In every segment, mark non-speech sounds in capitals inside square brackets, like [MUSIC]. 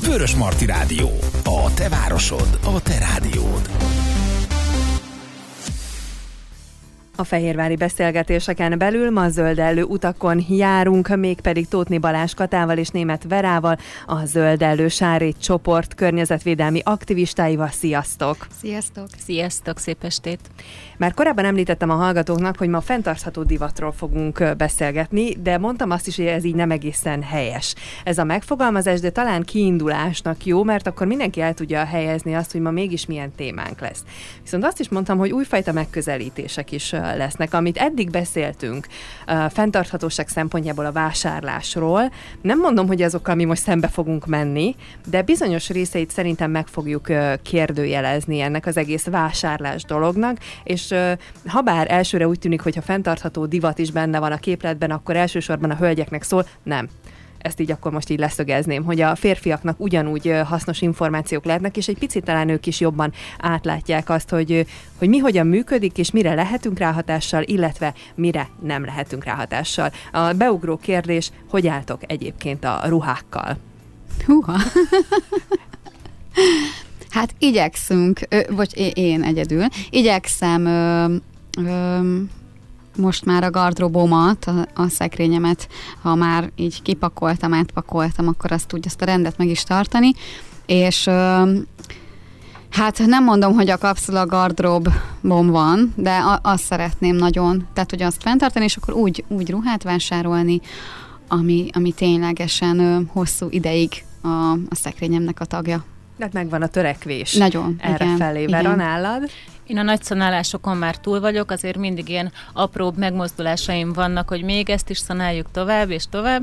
Vörös Marti Rádió. A te városod, a te rádiód. A fehérvári beszélgetéseken belül ma zöldellő utakon járunk, mégpedig Tótni Balázs Katával és német Verával, a zöldellő sárét csoport környezetvédelmi aktivistáival. Sziasztok! Sziasztok! Sziasztok, szép estét! Már korábban említettem a hallgatóknak, hogy ma fenntartható divatról fogunk beszélgetni, de mondtam azt is, hogy ez így nem egészen helyes. Ez a megfogalmazás, de talán kiindulásnak jó, mert akkor mindenki el tudja helyezni azt, hogy ma mégis milyen témánk lesz. Viszont azt is mondtam, hogy újfajta megközelítések is lesznek, amit eddig beszéltünk fenntarthatóság szempontjából a vásárlásról. Nem mondom, hogy azokkal mi most szembe fogunk menni, de bizonyos részeit szerintem meg fogjuk kérdőjelezni ennek az egész vásárlás dolognak, és ha bár elsőre úgy tűnik, hogy ha fenntartható divat is benne van a képletben, akkor elsősorban a hölgyeknek szól, nem ezt így akkor most így leszögezném, hogy a férfiaknak ugyanúgy hasznos információk lehetnek, és egy picit talán ők is jobban átlátják azt, hogy, hogy mi hogyan működik, és mire lehetünk ráhatással, illetve mire nem lehetünk ráhatással. A beugró kérdés, hogy álltok egyébként a ruhákkal? Húha! [LAUGHS] hát igyekszünk, vagy én egyedül, igyekszem ö, ö, most már a gardrobomat, a, a szekrényemet, ha már így kipakoltam, átpakoltam, akkor azt úgy azt a rendet meg is tartani, és ö, Hát nem mondom, hogy a kapszula gardrobom van, de a, azt szeretném nagyon, tehát hogy azt fenntartani, és akkor úgy, úgy ruhát vásárolni, ami, ami ténylegesen ö, hosszú ideig a, a szekrényemnek a tagja. Tehát megvan a törekvés. Nagyon. Erre igen, felé. Vera, nálad? Én a nagy szanálásokon már túl vagyok, azért mindig ilyen apróbb megmozdulásaim vannak, hogy még ezt is szanáljuk tovább és tovább.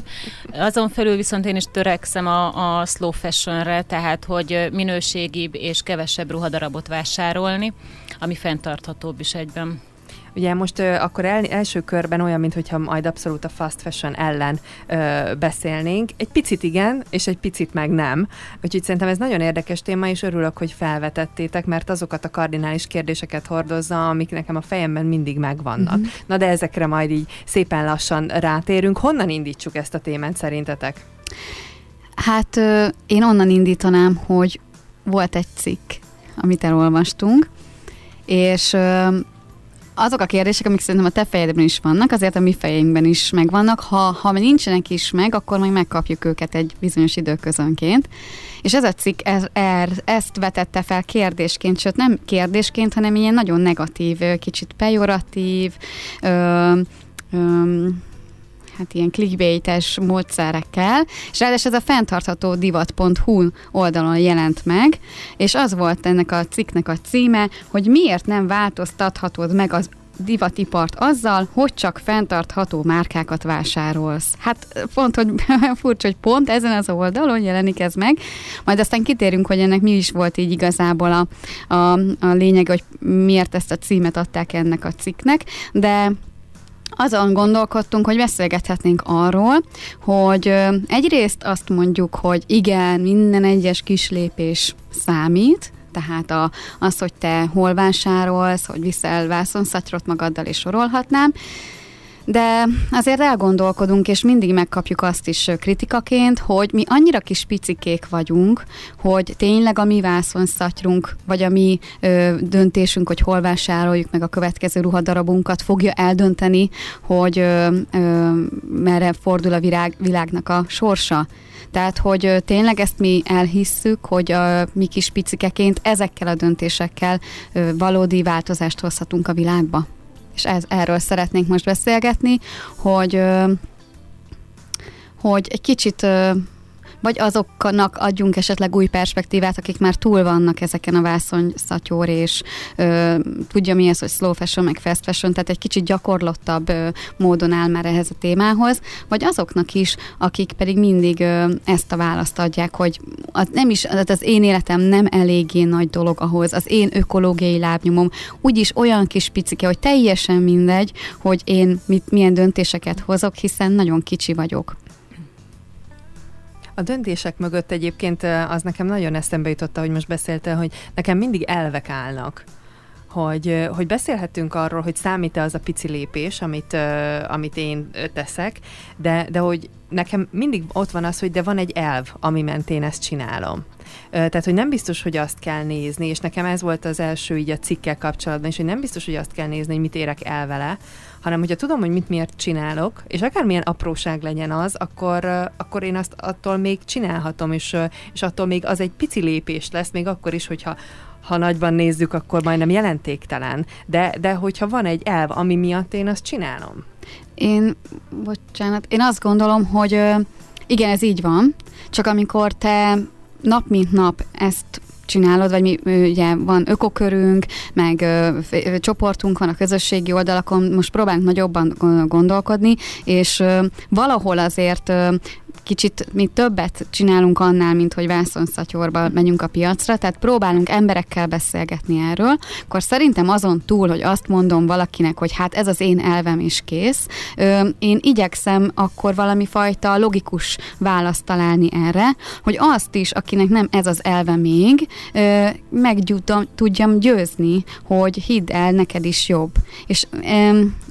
Azon felül viszont én is törekszem a, a slow fashionre, tehát hogy minőségibb és kevesebb ruhadarabot vásárolni, ami fenntarthatóbb is egyben. Ugye most ö, akkor el, első körben olyan, mintha majd abszolút a fast fashion ellen ö, beszélnénk. Egy picit igen, és egy picit meg nem. Úgyhogy szerintem ez nagyon érdekes téma, és örülök, hogy felvetettétek, mert azokat a kardinális kérdéseket hordozza, amik nekem a fejemben mindig megvannak. Uh-huh. Na de ezekre majd így szépen lassan rátérünk. Honnan indítsuk ezt a témát szerintetek? Hát ö, én onnan indítanám, hogy volt egy cikk, amit elolvastunk, és ö, azok a kérdések, amik szerintem a te fejedben is vannak, azért a mi fejünkben is megvannak. Ha, ha nincsenek is meg, akkor majd megkapjuk őket egy bizonyos időközönként. És ez a cikk ez, ez, ezt vetette fel kérdésként, sőt nem kérdésként, hanem ilyen nagyon negatív, kicsit pejoratív, ö, ö, hát ilyen clickbaites módszerekkel, és ráadásul ez a fenntartható divat.hu oldalon jelent meg, és az volt ennek a cikknek a címe, hogy miért nem változtathatod meg az divatipart azzal, hogy csak fenntartható márkákat vásárolsz. Hát pont, hogy [LAUGHS] furcsa, hogy pont ezen az oldalon jelenik ez meg, majd aztán kitérünk, hogy ennek mi is volt így igazából a, a, a lényeg, hogy miért ezt a címet adták ennek a cikknek, de azon gondolkodtunk, hogy beszélgethetnénk arról, hogy egyrészt azt mondjuk, hogy igen, minden egyes kis lépés számít, tehát a, az, hogy te hol vásárolsz, hogy viszel vászonszatyrot magaddal, és sorolhatnám, de azért elgondolkodunk, és mindig megkapjuk azt is kritikaként, hogy mi annyira kis picikék vagyunk, hogy tényleg a mi vászonszatyrunk, vagy a mi ö, döntésünk, hogy hol vásároljuk meg a következő ruhadarabunkat, fogja eldönteni, hogy ö, ö, merre fordul a virág, világnak a sorsa. Tehát, hogy tényleg ezt mi elhisszük, hogy a mi kis picikeként ezekkel a döntésekkel valódi változást hozhatunk a világba és ez, erről szeretnénk most beszélgetni, hogy hogy egy kicsit vagy azoknak adjunk esetleg új perspektívát, akik már túl vannak ezeken a vászony szatyor, és ö, tudja mi ez, hogy slow fashion, meg fast fashion, tehát egy kicsit gyakorlottabb ö, módon áll már ehhez a témához, vagy azoknak is, akik pedig mindig ö, ezt a választ adják, hogy az, nem is, az én életem nem eléggé nagy dolog ahhoz, az én ökológiai lábnyomom úgyis olyan kis picike, hogy teljesen mindegy, hogy én mit, milyen döntéseket hozok, hiszen nagyon kicsi vagyok. A döntések mögött egyébként az nekem nagyon eszembe jutott, hogy most beszéltél, hogy nekem mindig elvek állnak hogy, hogy beszélhetünk arról, hogy számít-e az a pici lépés, amit, amit én teszek, de, de hogy nekem mindig ott van az, hogy de van egy elv, ami mentén ezt csinálom. Tehát, hogy nem biztos, hogy azt kell nézni, és nekem ez volt az első így a cikkel kapcsolatban, és hogy nem biztos, hogy azt kell nézni, hogy mit érek el vele, hanem hogyha tudom, hogy mit miért csinálok, és akármilyen apróság legyen az, akkor, akkor én azt attól még csinálhatom, és, és attól még az egy pici lépés lesz, még akkor is, hogyha ha nagyban nézzük, akkor majdnem jelentéktelen. De, de hogyha van egy elv, ami miatt én azt csinálom. Én, bocsánat, én azt gondolom, hogy igen, ez így van, csak amikor te nap mint nap ezt csinálod, vagy mi ugye van ökokörünk, meg ö, ö, csoportunk van a közösségi oldalakon, most próbálunk nagyobban gondolkodni, és ö, valahol azért ö, kicsit mi többet csinálunk annál, mint hogy vászonszatyorba megyünk a piacra, tehát próbálunk emberekkel beszélgetni erről, akkor szerintem azon túl, hogy azt mondom valakinek, hogy hát ez az én elvem is kész, én igyekszem akkor valami fajta logikus választ találni erre, hogy azt is, akinek nem ez az elve még, meg tudjam győzni, hogy hidd el, neked is jobb. És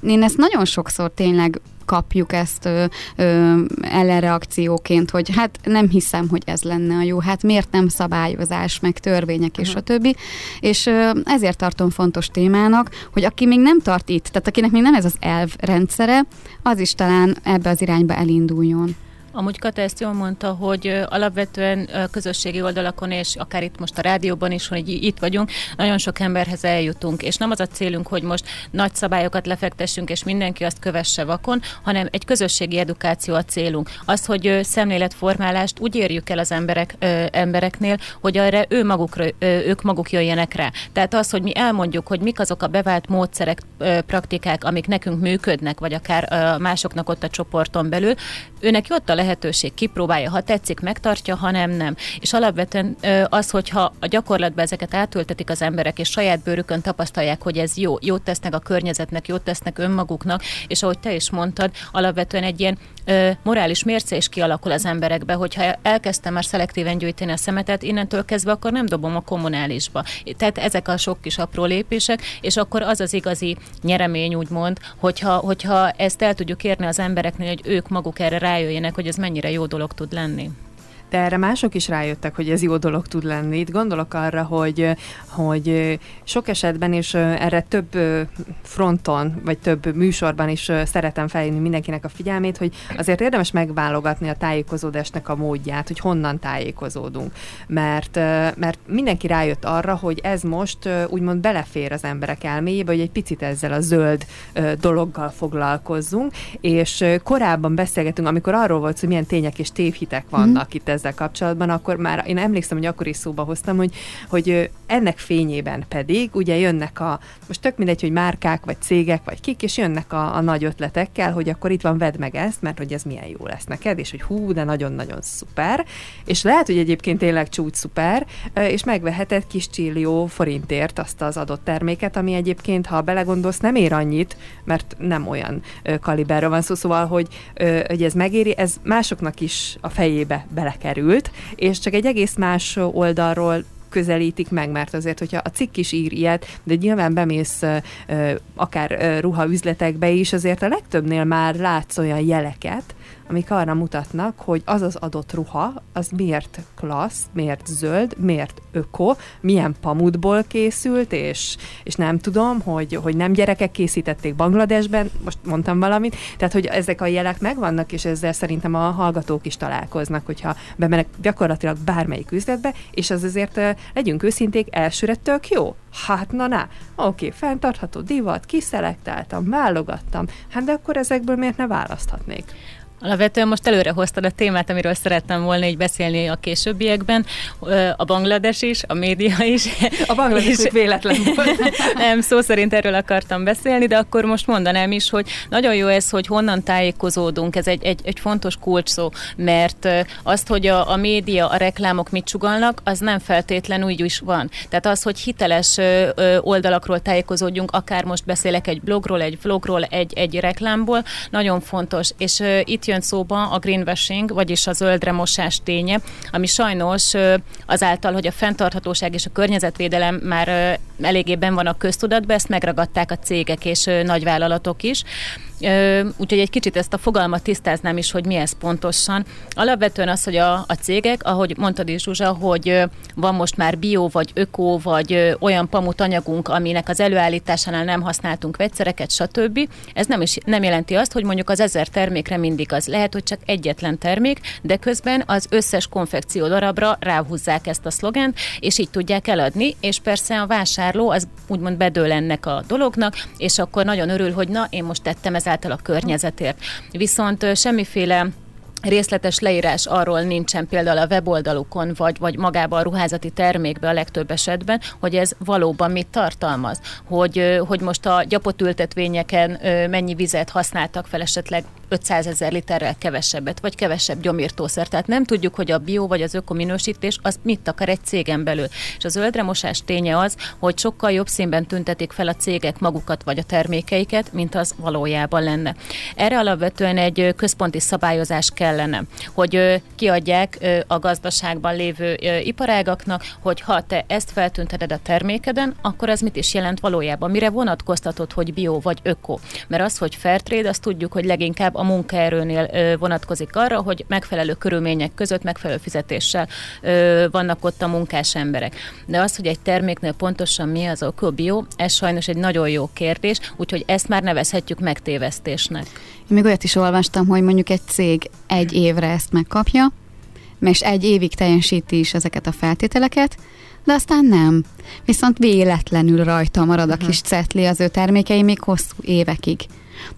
én ezt nagyon sokszor tényleg kapjuk ezt ö, ö, ellenreakcióként, hogy hát nem hiszem, hogy ez lenne a jó, hát miért nem szabályozás, meg törvények és a többi. És ö, ezért tartom fontos témának, hogy aki még nem tart itt, tehát akinek még nem ez az elv rendszere, az is talán ebbe az irányba elinduljon. Amúgy Kata ezt jól mondta, hogy alapvetően közösségi oldalakon, és akár itt most a rádióban is, hogy itt vagyunk, nagyon sok emberhez eljutunk, és nem az a célunk, hogy most nagy szabályokat lefektessünk, és mindenki azt kövesse vakon, hanem egy közösségi edukáció a célunk. Az, hogy szemléletformálást úgy érjük el az emberek, embereknél, hogy arra ő magukra, ők maguk jöjjenek rá. Tehát az, hogy mi elmondjuk, hogy mik azok a bevált módszerek, praktikák, amik nekünk működnek, vagy akár másoknak ott a csoporton belül, őnek ott a lehetőség, kipróbálja, ha tetszik, megtartja, ha nem, nem. És alapvetően az, hogyha a gyakorlatban ezeket átültetik az emberek, és saját bőrükön tapasztalják, hogy ez jó, jót tesznek a környezetnek, jót tesznek önmaguknak, és ahogy te is mondtad, alapvetően egy ilyen morális mérce is kialakul az emberekbe, hogyha elkezdtem már szelektíven gyűjteni a szemetet, innentől kezdve akkor nem dobom a kommunálisba. Tehát ezek a sok kis apró lépések, és akkor az az igazi nyeremény, úgymond, hogyha, hogyha ezt el tudjuk érni az embereknél, hogy ők maguk erre rájöjjenek, hogy ez mennyire jó dolog tud lenni de erre mások is rájöttek, hogy ez jó dolog tud lenni. Itt gondolok arra, hogy, hogy sok esetben, és erre több fronton, vagy több műsorban is szeretem felhívni mindenkinek a figyelmét, hogy azért érdemes megválogatni a tájékozódásnak a módját, hogy honnan tájékozódunk. Mert, mert mindenki rájött arra, hogy ez most úgymond belefér az emberek elméjébe, hogy egy picit ezzel a zöld dologgal foglalkozzunk, és korábban beszélgetünk, amikor arról volt, hogy milyen tények és tévhitek vannak mm. itt ezzel kapcsolatban, akkor már én emlékszem, hogy akkor is szóba hoztam, hogy, hogy ennek fényében pedig ugye jönnek a, most tök mindegy, hogy márkák, vagy cégek, vagy kik, és jönnek a, a nagy ötletekkel, hogy akkor itt van, vedd meg ezt, mert hogy ez milyen jó lesz neked, és hogy hú, de nagyon-nagyon szuper, és lehet, hogy egyébként tényleg csúcs szuper, és megveheted kis csillió forintért azt az adott terméket, ami egyébként, ha belegondolsz, nem ér annyit, mert nem olyan kaliberről van szó, szóval, hogy, hogy ez megéri, ez másoknak is a fejébe bele került, és csak egy egész más oldalról közelítik meg, mert azért, hogyha a cikk is ír ilyet, de nyilván bemész akár ruhaüzletekbe is, azért a legtöbbnél már látsz olyan jeleket, amik arra mutatnak, hogy az az adott ruha, az miért klassz, miért zöld, miért öko, milyen pamutból készült, és, és nem tudom, hogy, hogy nem gyerekek készítették Bangladesben, most mondtam valamit, tehát hogy ezek a jelek megvannak, és ezzel szerintem a hallgatók is találkoznak, hogyha bemenek gyakorlatilag bármelyik üzletbe, és az azért legyünk őszinték, elsőre tök jó. Hát na na, oké, fenntartható divat, kiszelektáltam, válogattam, hát de akkor ezekből miért ne választhatnék? Alapvetően most előre hoztad a témát, amiről szerettem volna így beszélni a későbbiekben. A Banglades is, a média is. A Banglades is véletlen volt. [LAUGHS] Nem, szó szerint erről akartam beszélni, de akkor most mondanám is, hogy nagyon jó ez, hogy honnan tájékozódunk, ez egy, egy, egy fontos kulcs szó, mert azt, hogy a, a média, a reklámok mit csugalnak, az nem feltétlenül úgy is van. Tehát az, hogy hiteles oldalakról tájékozódjunk, akár most beszélek egy blogról, egy vlogról, egy, egy reklámból, nagyon fontos. És itt itt jön szóba a greenwashing, vagyis a zöldre mosás ténye, ami sajnos azáltal, hogy a fenntarthatóság és a környezetvédelem már eléggé ben van a köztudatban, ezt megragadták a cégek és nagyvállalatok is. Úgyhogy egy kicsit ezt a fogalmat tisztáznám is, hogy mi ez pontosan. Alapvetően az, hogy a, a cégek, ahogy mondtad is Zsuzsa, hogy van most már bio, vagy öko, vagy olyan pamut anyagunk, aminek az előállításánál nem használtunk vegyszereket, stb. Ez nem, is, nem jelenti azt, hogy mondjuk az ezer termékre mindig az. Lehet, hogy csak egyetlen termék, de közben az összes konfekció darabra ráhúzzák ezt a szlogent, és így tudják eladni, és persze a vásárló az úgymond bedől ennek a dolognak, és akkor nagyon örül, hogy na, én most tettem ezáltal a környezetért. Viszont semmiféle részletes leírás arról nincsen például a weboldalukon, vagy, vagy magában a ruházati termékben a legtöbb esetben, hogy ez valóban mit tartalmaz. Hogy, hogy most a gyapott ültetvényeken mennyi vizet használtak fel esetleg 500 ezer literrel kevesebbet, vagy kevesebb gyomírtószer. Tehát nem tudjuk, hogy a bio vagy az ökominősítés az mit akar egy cégen belül. És a zöldre mosás ténye az, hogy sokkal jobb színben tüntetik fel a cégek magukat vagy a termékeiket, mint az valójában lenne. Erre alapvetően egy központi szabályozás kellene, hogy kiadják a gazdaságban lévő iparágaknak, hogy ha te ezt feltünteted a termékeden, akkor ez mit is jelent valójában? Mire vonatkoztatod, hogy bio vagy öko? Mert az, hogy fair trade, azt tudjuk, hogy leginkább a munkaerőnél vonatkozik arra, hogy megfelelő körülmények között megfelelő fizetéssel vannak ott a munkás emberek. De az, hogy egy terméknél pontosan mi az a bio, ez sajnos egy nagyon jó kérdés, úgyhogy ezt már nevezhetjük megtévesztésnek. Én még olyat is olvastam, hogy mondjuk egy cég egy évre ezt megkapja, és egy évig teljesíti is ezeket a feltételeket, de aztán nem. Viszont véletlenül rajta marad a kis cetli az ő termékei még hosszú évekig.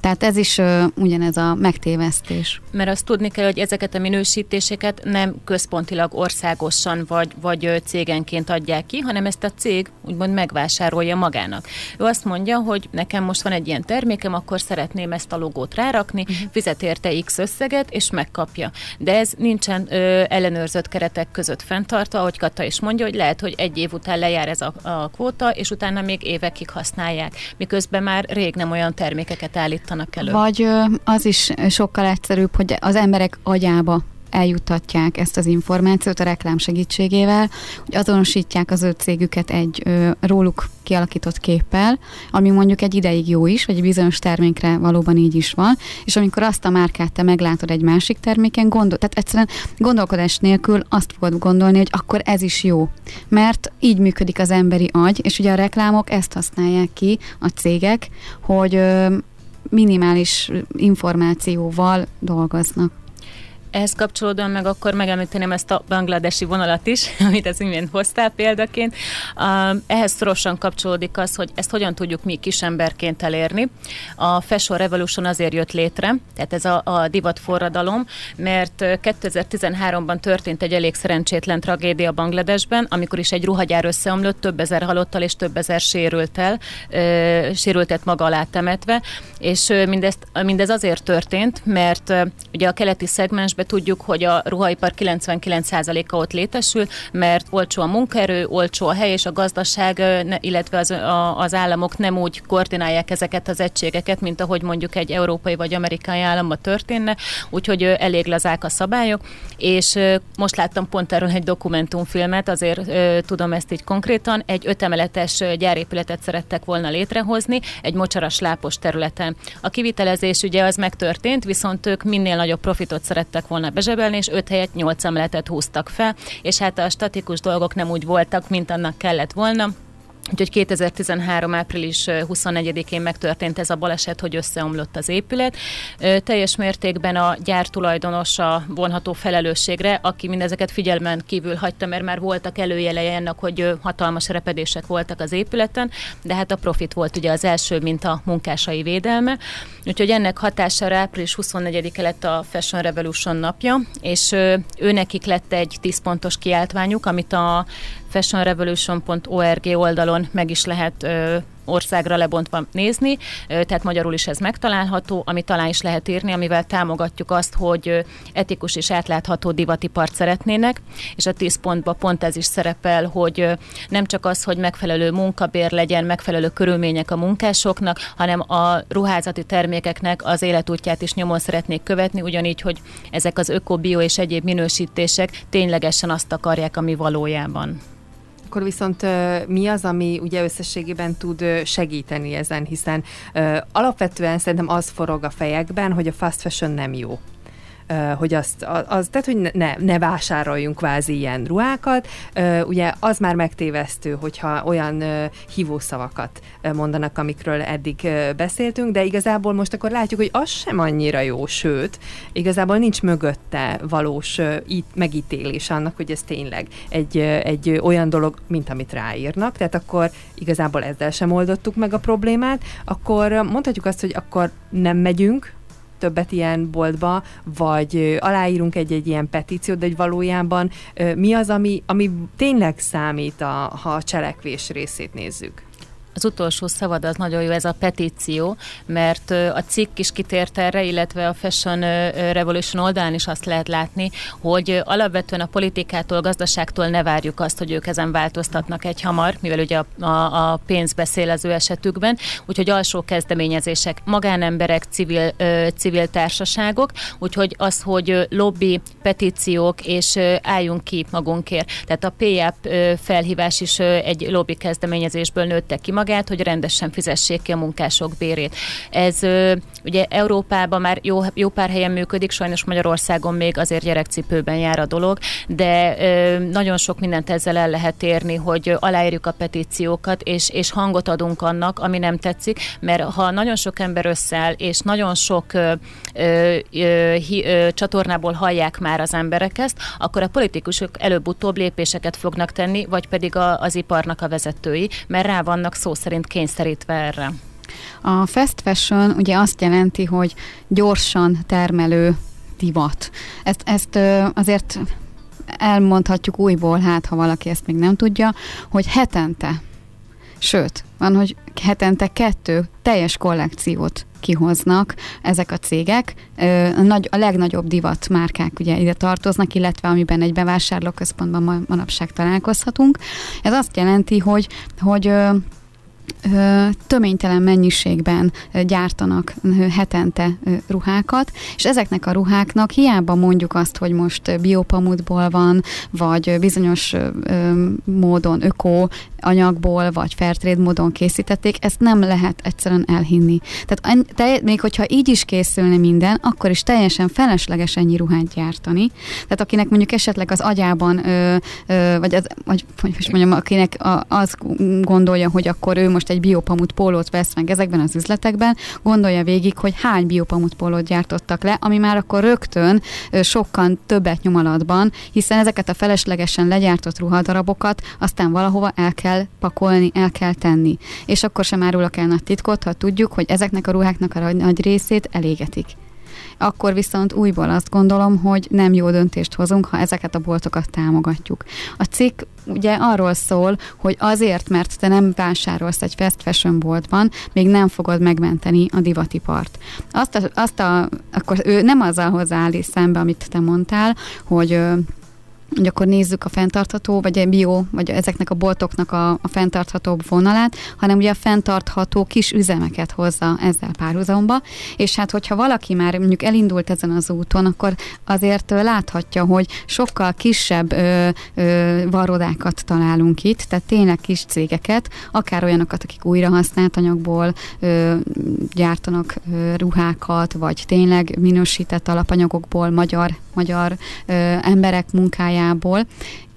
Tehát ez is uh, ugyanez a megtévesztés. Mert azt tudni kell, hogy ezeket a minősítéseket nem központilag országosan vagy, vagy cégenként adják ki, hanem ezt a cég úgymond megvásárolja magának. Ő azt mondja, hogy nekem most van egy ilyen termékem, akkor szeretném ezt a logót rárakni, uh-huh. fizet érte X összeget, és megkapja. De ez nincsen ö, ellenőrzött keretek között fenntartva, ahogy Kata is mondja, hogy lehet, hogy egy év után lejár ez a, a kvóta, és utána még évekig használják, miközben már rég nem olyan termékeket állít állítanak elő. Vagy az is sokkal egyszerűbb, hogy az emberek agyába eljuttatják ezt az információt a reklám segítségével, hogy azonosítják az ő cégüket egy ö, róluk kialakított képpel, ami mondjuk egy ideig jó is, vagy egy bizonyos termékre valóban így is van, és amikor azt a márkát te meglátod egy másik terméken, gondol, tehát egyszerűen gondolkodás nélkül azt fogod gondolni, hogy akkor ez is jó. Mert így működik az emberi agy, és ugye a reklámok ezt használják ki, a cégek, hogy ö, minimális információval dolgoznak. Ehhez kapcsolódóan meg akkor megemlíteném ezt a bangladesi vonalat is, [LAUGHS] amit az imént hoztál példaként. Ehhez szorosan kapcsolódik az, hogy ezt hogyan tudjuk mi kisemberként elérni. A Fashion Revolution azért jött létre, tehát ez a, a divat forradalom, mert 2013-ban történt egy elég szerencsétlen tragédia Bangladesben, amikor is egy ruhagyár összeomlott, több ezer halottal és több ezer sérültel, sérültet maga alá temetve, és mindezt, mindez azért történt, mert ugye a keleti szegmens be tudjuk, hogy a ruhaipar 99%-a ott létesül, mert olcsó a munkaerő, olcsó a hely, és a gazdaság, illetve az, a, az államok nem úgy koordinálják ezeket az egységeket, mint ahogy mondjuk egy európai vagy amerikai államban történne, úgyhogy elég lazák a szabályok, és most láttam pont erről egy dokumentumfilmet, azért tudom ezt így konkrétan, egy ötemeletes gyárépületet szerettek volna létrehozni, egy mocsaras lápos területen. A kivitelezés ugye az megtörtént, viszont ők minél nagyobb profitot szerettek volna bezsebelni, és 5 helyet 8 emeletet húztak fel, és hát a statikus dolgok nem úgy voltak, mint annak kellett volna. Úgyhogy 2013. április 24-én megtörtént ez a baleset, hogy összeomlott az épület. Teljes mértékben a gyár tulajdonosa vonható felelősségre, aki mindezeket figyelmen kívül hagyta, mert már voltak előjelei ennek, hogy hatalmas repedések voltak az épületen, de hát a profit volt ugye az első, mint a munkásai védelme. Úgyhogy ennek hatására április 24-e lett a Fashion Revolution napja, és ő nekik lett egy 10 pontos kiáltványuk, amit a fashionrevolution.org oldalon meg is lehet országra lebontva nézni, tehát magyarul is ez megtalálható, ami talán is lehet írni, amivel támogatjuk azt, hogy etikus és átlátható divatipart szeretnének, és a 10 pontban pont ez is szerepel, hogy nem csak az, hogy megfelelő munkabér legyen, megfelelő körülmények a munkásoknak, hanem a ruházati termékeknek az életútját is nyomon szeretnék követni, ugyanígy, hogy ezek az öko, bio és egyéb minősítések ténylegesen azt akarják, ami valójában. Akkor viszont mi az, ami ugye összességében tud segíteni ezen, hiszen alapvetően szerintem az forog a fejekben, hogy a fast fashion nem jó hogy azt, az, tehát, hogy ne, ne vásároljunk kvázi ilyen ruhákat. Ugye az már megtévesztő, hogyha olyan hívószavakat mondanak, amikről eddig beszéltünk, de igazából most akkor látjuk, hogy az sem annyira jó, sőt, igazából nincs mögötte valós megítélés annak, hogy ez tényleg egy, egy olyan dolog, mint amit ráírnak, tehát akkor igazából ezzel sem oldottuk meg a problémát, akkor mondhatjuk azt, hogy akkor nem megyünk többet ilyen boltba, vagy aláírunk egy-egy ilyen petíciót, de hogy valójában mi az, ami, ami tényleg számít, a, ha a cselekvés részét nézzük? Az utolsó szavad az nagyon jó, ez a petíció, mert a cikk is kitért erre, illetve a Fashion Revolution oldalán is azt lehet látni, hogy alapvetően a politikától, gazdaságtól ne várjuk azt, hogy ők ezen változtatnak egy hamar, mivel ugye a, a, a pénz beszél az ő esetükben, úgyhogy alsó kezdeményezések, magánemberek, civil, civil társaságok, úgyhogy az, hogy lobby, petíciók, és álljunk ki magunkért. Tehát a PAP felhívás is egy lobby kezdeményezésből nőtte ki magát, magát, hogy rendesen fizessék ki a munkások bérét. Ez ugye Európában már jó, jó pár helyen működik, sajnos Magyarországon még azért gyerekcipőben jár a dolog, de nagyon sok mindent ezzel el lehet érni, hogy aláírjuk a petíciókat, és, és hangot adunk annak, ami nem tetszik, mert ha nagyon sok ember összeáll, és nagyon sok ö, ö, ö, csatornából hallják már az emberek ezt, akkor a politikusok előbb-utóbb lépéseket fognak tenni, vagy pedig a, az iparnak a vezetői, mert rá vannak szó szerint kényszerítve erre. A fast fashion ugye azt jelenti, hogy gyorsan termelő divat. Ezt, ezt azért elmondhatjuk újból, hát ha valaki ezt még nem tudja, hogy hetente, sőt, van, hogy hetente kettő teljes kollekciót kihoznak ezek a cégek. A, nagy, a legnagyobb divat márkák ugye ide tartoznak, illetve amiben egy bevásárlóközpontban manapság találkozhatunk. Ez azt jelenti, hogy, hogy töménytelen mennyiségben gyártanak hetente ruhákat, és ezeknek a ruháknak hiába mondjuk azt, hogy most biopamutból van, vagy bizonyos módon öko anyagból, vagy fairtrade módon készítették, ezt nem lehet egyszerűen elhinni. Tehát te, még hogyha így is készülne minden, akkor is teljesen felesleges ennyi ruhát gyártani. Tehát akinek mondjuk esetleg az agyában, ö, ö, vagy, az, vagy hogy most mondjam, akinek a, az gondolja, hogy akkor ő most egy biopamut pólót vesz meg ezekben az üzletekben, gondolja végig, hogy hány biopamut pólót gyártottak le, ami már akkor rögtön ö, sokkal többet nyomalatban, hiszen ezeket a feleslegesen legyártott ruhadarabokat aztán valahova el kell kell pakolni, el kell tenni. És akkor sem árulok el nagy titkot, ha tudjuk, hogy ezeknek a ruháknak a nagy részét elégetik akkor viszont újból azt gondolom, hogy nem jó döntést hozunk, ha ezeket a boltokat támogatjuk. A cikk ugye arról szól, hogy azért, mert te nem vásárolsz egy fast fashion boltban, még nem fogod megmenteni a divatipart. Azt a, azt a, akkor ő nem azzal hozzááll szembe, amit te mondtál, hogy hogy akkor nézzük a fenntartható, vagy a bio, vagy ezeknek a boltoknak a, a fenntarthatóbb vonalát, hanem ugye a fenntartható kis üzemeket hozza ezzel párhuzamba, és hát hogyha valaki már mondjuk elindult ezen az úton, akkor azért láthatja, hogy sokkal kisebb ö, ö, varodákat találunk itt, tehát tényleg kis cégeket, akár olyanokat, akik újra használt anyagból ö, gyártanak ö, ruhákat, vagy tényleg minősített alapanyagokból magyar, magyar ö, emberek munkájából.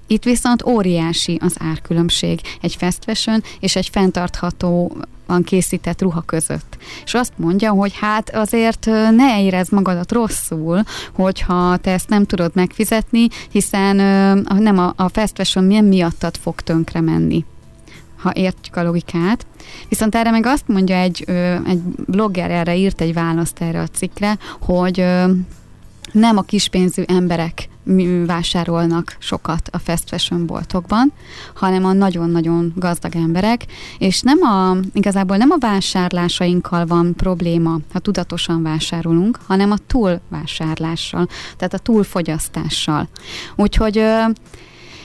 Itt viszont óriási az árkülönbség egy fast fashion és egy fenntartható van készített ruha között. És azt mondja, hogy hát azért ne érezd magadat rosszul, hogyha te ezt nem tudod megfizetni, hiszen nem a, a fast fashion milyen miattad fog tönkre menni ha értjük a logikát. Viszont erre meg azt mondja egy, egy blogger, erre írt egy választ erre a cikkre, hogy nem a kispénzű emberek vásárolnak sokat a fast fashion boltokban, hanem a nagyon-nagyon gazdag emberek, és nem a, igazából nem a vásárlásainkkal van probléma, ha tudatosan vásárolunk, hanem a túlvásárlással, tehát a túlfogyasztással. Úgyhogy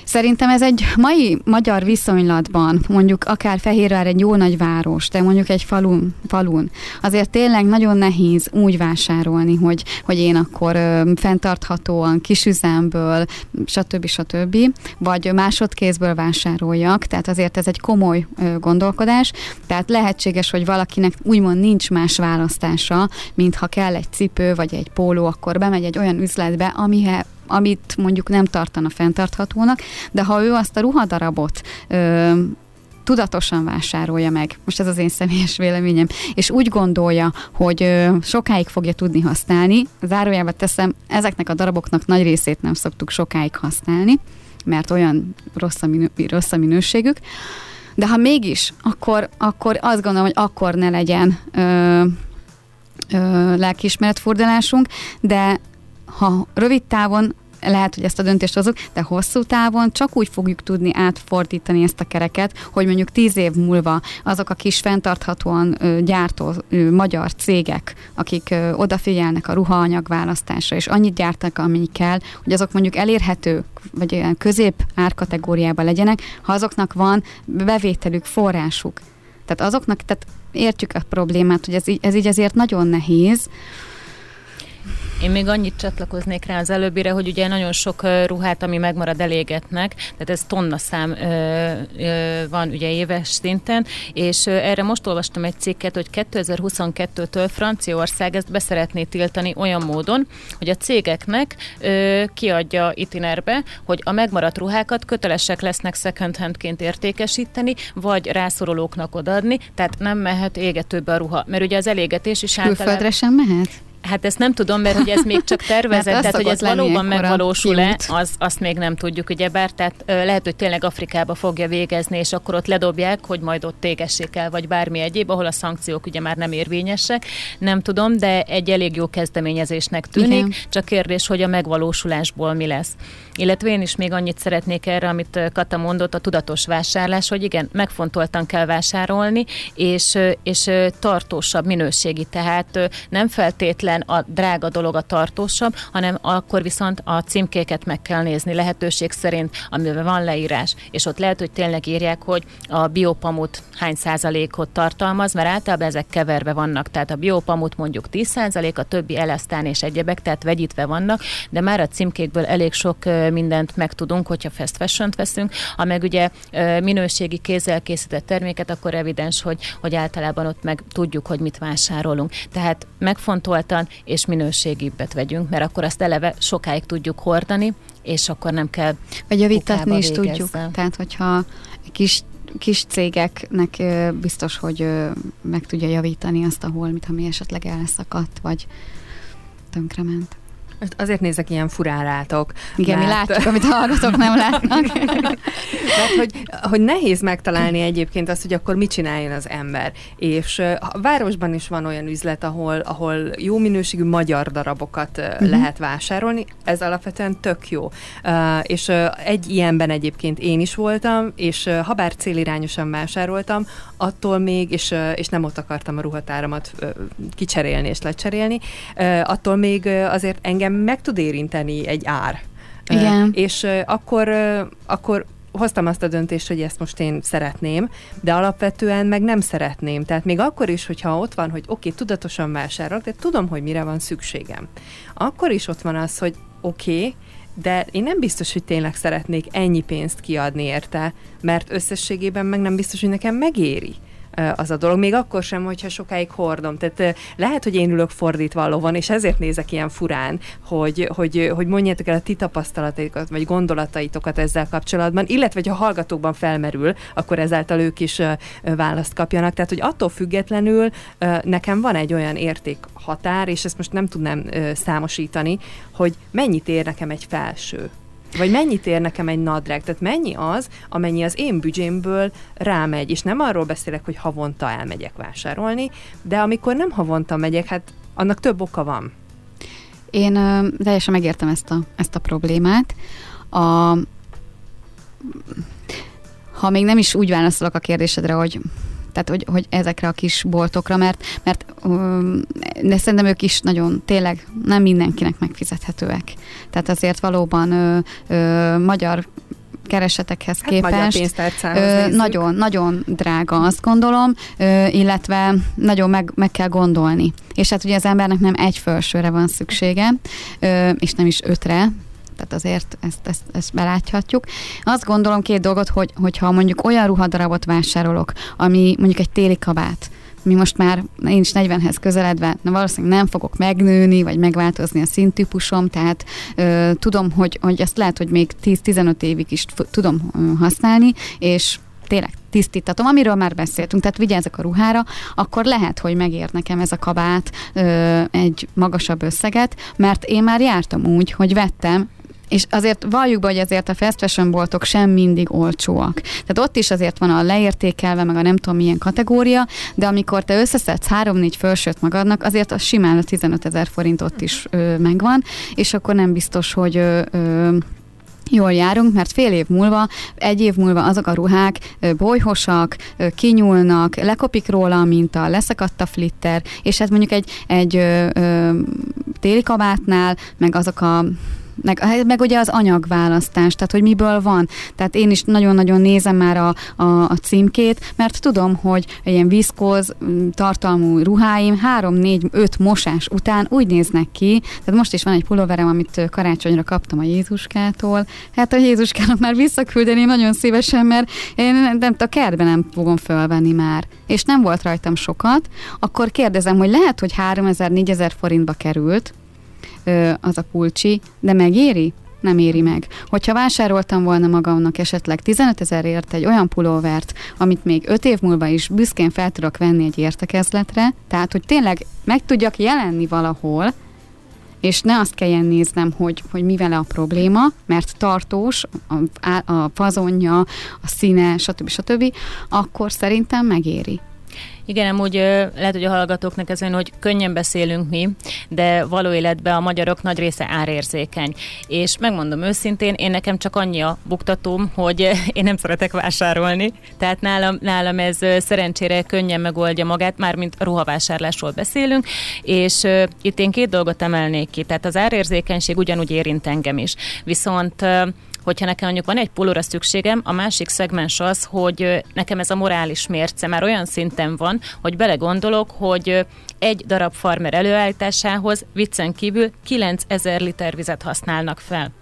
Szerintem ez egy mai magyar viszonylatban, mondjuk akár Fehérvár egy jó nagy város, de mondjuk egy falun, falun azért tényleg nagyon nehéz úgy vásárolni, hogy, hogy én akkor ö, fenntarthatóan kisüzemből, stb. stb. vagy másodkézből vásároljak, tehát azért ez egy komoly ö, gondolkodás, tehát lehetséges, hogy valakinek úgymond nincs más választása, mint ha kell egy cipő vagy egy póló, akkor bemegy egy olyan üzletbe, amihez amit mondjuk nem tartana fenntarthatónak, de ha ő azt a ruhadarabot ö, tudatosan vásárolja meg, most ez az én személyes véleményem, és úgy gondolja, hogy ö, sokáig fogja tudni használni, zárójelbe teszem, ezeknek a daraboknak nagy részét nem szoktuk sokáig használni, mert olyan rossz a, minő, rossz a minőségük, de ha mégis, akkor, akkor azt gondolom, hogy akkor ne legyen ö, ö, lelkiismeretfordulásunk, de ha rövid távon lehet, hogy ezt a döntést hozunk, de hosszú távon csak úgy fogjuk tudni átfordítani ezt a kereket, hogy mondjuk tíz év múlva azok a kis fenntarthatóan gyártó magyar cégek, akik odafigyelnek a ruhaanyag választásra, és annyit gyártak, amennyi kell, hogy azok mondjuk elérhető, vagy olyan közép árkategóriában legyenek, ha azoknak van bevételük, forrásuk. Tehát azoknak, tehát értjük a problémát, hogy ez, ez így ezért nagyon nehéz, én még annyit csatlakoznék rá az előbbire, hogy ugye nagyon sok ruhát, ami megmarad elégetnek, tehát ez tonna szám ö, ö, van ugye éves szinten, és erre most olvastam egy cikket, hogy 2022-től Franciaország ezt beszeretné tiltani olyan módon, hogy a cégeknek ö, kiadja itinerbe, hogy a megmaradt ruhákat kötelesek lesznek second handként értékesíteni, vagy rászorulóknak odaadni, tehát nem mehet égetőbe a ruha. Mert ugye az elégetés is általában... Külföldre sem mehet? Hát ezt nem tudom, mert hogy ez még csak [LAUGHS] tervezett, hát tehát hogy ez valóban megvalósul-e, az, azt még nem tudjuk, ugye bár, tehát lehet, hogy tényleg Afrikába fogja végezni, és akkor ott ledobják, hogy majd ott tégessék el, vagy bármi egyéb, ahol a szankciók ugye már nem érvényesek, nem tudom, de egy elég jó kezdeményezésnek tűnik, Igen. csak kérdés, hogy a megvalósulásból mi lesz. Illetve én is még annyit szeretnék erre, amit Kata mondott, a tudatos vásárlás, hogy igen, megfontoltan kell vásárolni, és, és tartósabb minőségi, tehát nem feltétlen a drága dolog a tartósabb, hanem akkor viszont a címkéket meg kell nézni. Lehetőség szerint, amiben van leírás, és ott lehet, hogy tényleg írják, hogy a biopamut hány százalékot tartalmaz, mert általában ezek keverve vannak, tehát a biopamut mondjuk 10 százalék, a többi elesztán és egyebek, tehát vegyítve vannak, de már a címkékből elég sok mindent megtudunk, hogyha fast fashion veszünk, ha meg ugye minőségi kézzel készített terméket, akkor evidens, hogy, hogy általában ott meg tudjuk, hogy mit vásárolunk. Tehát megfontoltan és minőségibbet vegyünk, mert akkor azt eleve sokáig tudjuk hordani, és akkor nem kell Vagy javítatni is tudjuk. Tehát, hogyha kis kis cégeknek biztos, hogy meg tudja javítani azt a holmit, ami esetleg elszakadt, vagy tönkrement. Azért nézek ilyen furán rátok. Igen, mert... mi látjuk, amit a hallgatók nem látnak. [LAUGHS] mert hogy, hogy nehéz megtalálni egyébként azt, hogy akkor mit csináljon az ember. És a városban is van olyan üzlet, ahol, ahol jó minőségű magyar darabokat uh-huh. lehet vásárolni. Ez alapvetően tök jó. És egy ilyenben egyébként én is voltam, és ha bár célirányosan vásároltam, attól még, és, és nem ott akartam a ruhatáramat uh, kicserélni és lecserélni, attól még azért engem engem meg tud érinteni egy ár. Igen. És akkor, akkor hoztam azt a döntést, hogy ezt most én szeretném, de alapvetően meg nem szeretném. Tehát még akkor is, hogyha ott van, hogy oké, okay, tudatosan vásárolok, de tudom, hogy mire van szükségem. Akkor is ott van az, hogy oké, okay, de én nem biztos, hogy tényleg szeretnék ennyi pénzt kiadni érte, mert összességében meg nem biztos, hogy nekem megéri az a dolog. Még akkor sem, hogyha sokáig hordom. Tehát lehet, hogy én ülök fordítva a lovon, és ezért nézek ilyen furán, hogy, hogy, hogy mondjátok el a ti tapasztalataitokat, vagy gondolataitokat ezzel kapcsolatban, illetve, ha hallgatókban felmerül, akkor ezáltal ők is választ kapjanak. Tehát, hogy attól függetlenül nekem van egy olyan érték határ, és ezt most nem tudnám számosítani, hogy mennyit ér nekem egy felső vagy mennyit ér nekem egy nadrág? Tehát mennyi az, amennyi az én büdzsémből rámegy, és nem arról beszélek, hogy havonta elmegyek vásárolni, de amikor nem havonta megyek, hát annak több oka van. Én ö, teljesen megértem ezt a, ezt a problémát. A, ha még nem is úgy válaszolok a kérdésedre, hogy tehát hogy, hogy ezekre a kis boltokra, mert, mert de szerintem ők is nagyon, tényleg nem mindenkinek megfizethetőek. Tehát azért valóban ö, ö, magyar keresetekhez Hát képest ö, nagyon, nagyon drága, azt gondolom, ö, illetve nagyon meg, meg kell gondolni. És hát ugye az embernek nem egy felsőre van szüksége, ö, és nem is ötre, tehát azért ezt, ezt, ezt beláthatjuk. Azt gondolom két dolgot, hogy, hogyha mondjuk olyan ruhadarabot vásárolok, ami mondjuk egy téli kabát, mi most már én is 40-hez közeledve, na valószínűleg nem fogok megnőni, vagy megváltozni a színtípusom, tehát ö, tudom, hogy, hogy ezt lehet, hogy még 10-15 évig is tudom ö, használni, és tényleg tisztítatom, amiről már beszéltünk, tehát vigyázzak a ruhára, akkor lehet, hogy megér nekem ez a kabát ö, egy magasabb összeget, mert én már jártam úgy, hogy vettem és azért valljuk be, hogy azért a fast fashion boltok sem mindig olcsóak. Tehát ott is azért van a leértékelve, meg a nem tudom milyen kategória, de amikor te összeszedsz három-négy felsőt magadnak, azért a simán a 15 ezer forint ott is ö, megvan, és akkor nem biztos, hogy ö, ö, jól járunk, mert fél év múlva, egy év múlva azok a ruhák bolyhosak, kinyúlnak, lekopik róla a minta, leszakadt a flitter, és ez mondjuk egy, egy ö, ö, téli kabátnál, meg azok a meg, meg ugye az anyagválasztás, tehát hogy miből van. Tehát én is nagyon-nagyon nézem már a, a, a címkét, mert tudom, hogy ilyen viszkóz m, tartalmú ruháim 3-4-5 mosás után úgy néznek ki, tehát most is van egy pulóverem, amit karácsonyra kaptam a Jézuskától. Hát a Jézuskának már visszaküldeném nagyon szívesen, mert én nem, a kertben nem fogom fölvenni már. És nem volt rajtam sokat, akkor kérdezem, hogy lehet, hogy 3000-4000 forintba került, az a pulcsi, de megéri? Nem éri meg. Hogyha vásároltam volna magamnak esetleg 15 ezerért egy olyan pulóvert, amit még 5 év múlva is büszkén fel tudok venni egy értekezletre, tehát hogy tényleg meg tudjak jelenni valahol, és ne azt kelljen néznem, hogy, hogy mi vele a probléma, mert tartós, a, a fazonja, a színe, stb. stb., akkor szerintem megéri. Igen, amúgy lehet, hogy a hallgatóknak ezen, hogy könnyen beszélünk mi, de való életben a magyarok nagy része árérzékeny. És megmondom őszintén, én nekem csak annyi a buktatóm, hogy én nem szeretek vásárolni, tehát nálam, nálam ez szerencsére könnyen megoldja magát, mármint ruhavásárlásról beszélünk, és itt én két dolgot emelnék ki, tehát az árérzékenység ugyanúgy érint engem is. Viszont hogyha nekem mondjuk van egy pólóra szükségem, a másik szegmens az, hogy nekem ez a morális mérce már olyan szinten van, hogy belegondolok, hogy egy darab farmer előállításához viccen kívül 9000 liter vizet használnak fel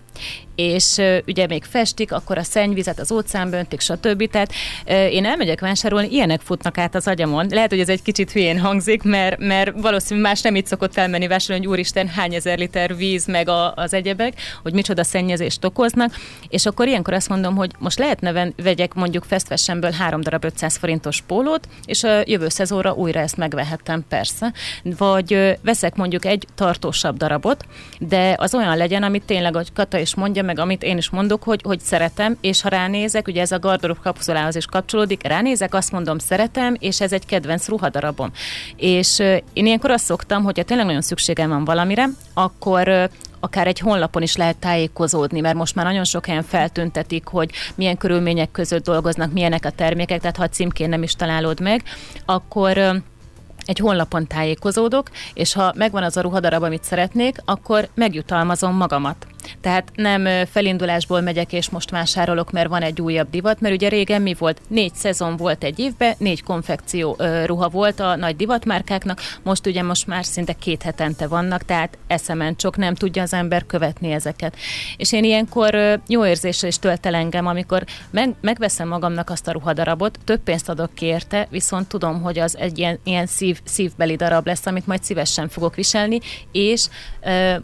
és ugye még festik, akkor a szennyvizet az óceánba öntik, stb. Tehát én elmegyek vásárolni, ilyenek futnak át az agyamon. Lehet, hogy ez egy kicsit hülyén hangzik, mert, mert valószínűleg más nem itt szokott elmenni vásárolni, hogy úristen, hány ezer liter víz, meg a, az egyebek, hogy micsoda szennyezést okoznak, és akkor ilyenkor azt mondom, hogy most lehetne ven- vegyek mondjuk fashionből három darab 500 forintos pólót, és a jövő szezonra újra ezt megvehettem, persze. Vagy veszek mondjuk egy tartósabb darabot, de az olyan legyen, amit tényleg, ahogy Kata is mondja, meg amit én is mondok, hogy, hogy szeretem, és ha ránézek, ugye ez a gardrób kapuzolához is kapcsolódik, ránézek, azt mondom, szeretem, és ez egy kedvenc ruhadarabom. És én ilyenkor azt szoktam, hogyha tényleg nagyon szükségem van valamire, akkor akár egy honlapon is lehet tájékozódni, mert most már nagyon sok helyen feltüntetik, hogy milyen körülmények között dolgoznak, milyenek a termékek, tehát ha a címkén nem is találod meg, akkor egy honlapon tájékozódok, és ha megvan az a ruhadarab, amit szeretnék, akkor megjutalmazom magamat. Tehát nem felindulásból megyek és most vásárolok, mert van egy újabb divat, mert ugye régen mi volt? Négy szezon volt egy évben, négy konfekció ruha volt a nagy divatmárkáknak, most ugye most már szinte két hetente vannak, tehát eszemen csak nem tudja az ember követni ezeket. És én ilyenkor jó érzéssel is tölt el engem, amikor meg, megveszem magamnak azt a ruhadarabot, több pénzt adok ki érte, viszont tudom, hogy az egy ilyen, ilyen szív, szívbeli darab lesz, amit majd szívesen fogok viselni, és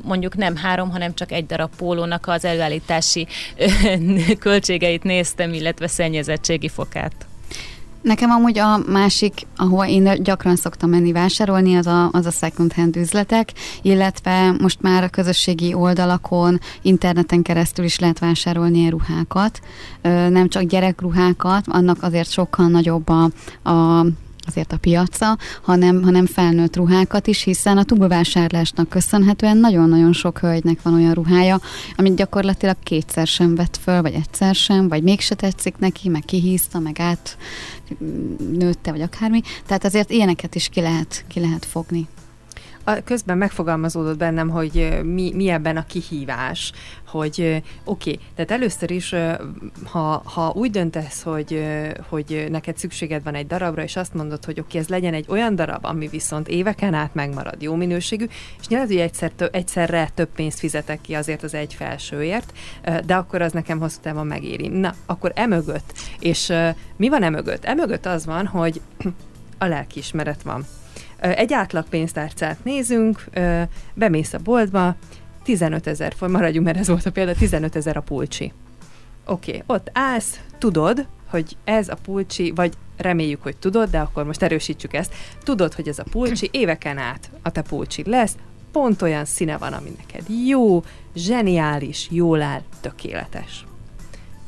mondjuk nem három, hanem csak egy darab pólónak az előállítási [LAUGHS] költségeit néztem, illetve szennyezettségi fokát. Nekem amúgy a másik, ahol én gyakran szoktam menni vásárolni, az a, az a second hand üzletek, illetve most már a közösségi oldalakon, interneten keresztül is lehet vásárolni ilyen ruhákat, nem csak gyerekruhákat, annak azért sokkal nagyobb a, a azért a piaca, hanem, hanem felnőtt ruhákat is, hiszen a túlvásárlásnak köszönhetően nagyon-nagyon sok hölgynek van olyan ruhája, amit gyakorlatilag kétszer sem vett föl, vagy egyszer sem, vagy mégse tetszik neki, meg kihízta, meg át nőtte, vagy akármi. Tehát azért ilyeneket is ki lehet, ki lehet fogni. Közben megfogalmazódott bennem, hogy mi, mi ebben a kihívás, hogy oké, okay, tehát először is, ha, ha úgy döntesz, hogy, hogy neked szükséged van egy darabra, és azt mondod, hogy oké, okay, ez legyen egy olyan darab, ami viszont éveken át megmarad jó minőségű, és nyilván, hogy egyszer, egyszerre több pénzt fizetek ki azért az egy felsőért, de akkor az nekem hosszú távon megéri. Na, akkor emögött, és mi van emögött? Emögött az van, hogy a lelkiismeret van egy átlag pénztárcát nézünk, bemész a boltba, 15 ezer maradjunk, mert ez volt a példa, 15 ezer a pulcsi. Oké, okay, ott állsz, tudod, hogy ez a pulcsi, vagy reméljük, hogy tudod, de akkor most erősítsük ezt, tudod, hogy ez a pulcsi éveken át a te pulcsi lesz, pont olyan színe van, ami neked jó, zseniális, jól áll, tökéletes.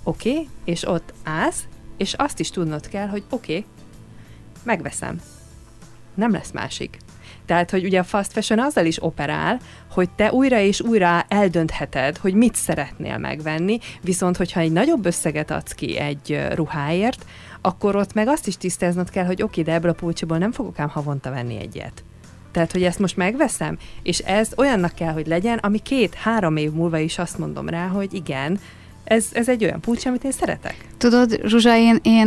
Oké, okay, és ott állsz, és azt is tudnod kell, hogy oké, okay, megveszem nem lesz másik. Tehát, hogy ugye a fast fashion azzal is operál, hogy te újra és újra eldöntheted, hogy mit szeretnél megvenni, viszont hogyha egy nagyobb összeget adsz ki egy ruháért, akkor ott meg azt is tisztáznod kell, hogy oké, de ebből a pulcsiból nem fogok ám havonta venni egyet. Tehát, hogy ezt most megveszem, és ez olyannak kell, hogy legyen, ami két-három év múlva is azt mondom rá, hogy igen, ez, ez egy olyan pulcsi, amit én szeretek. Tudod, Zsuzsa, én, én